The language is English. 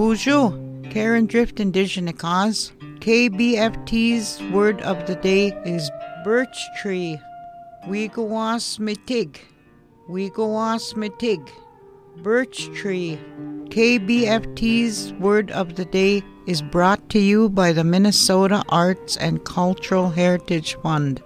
Bonjour, Karen Drift Indigenous. KBFT's word of the day is birch tree. Wigawas mitig. Wigawas mitig. Birch tree. KBFT's word of the day is brought to you by the Minnesota Arts and Cultural Heritage Fund.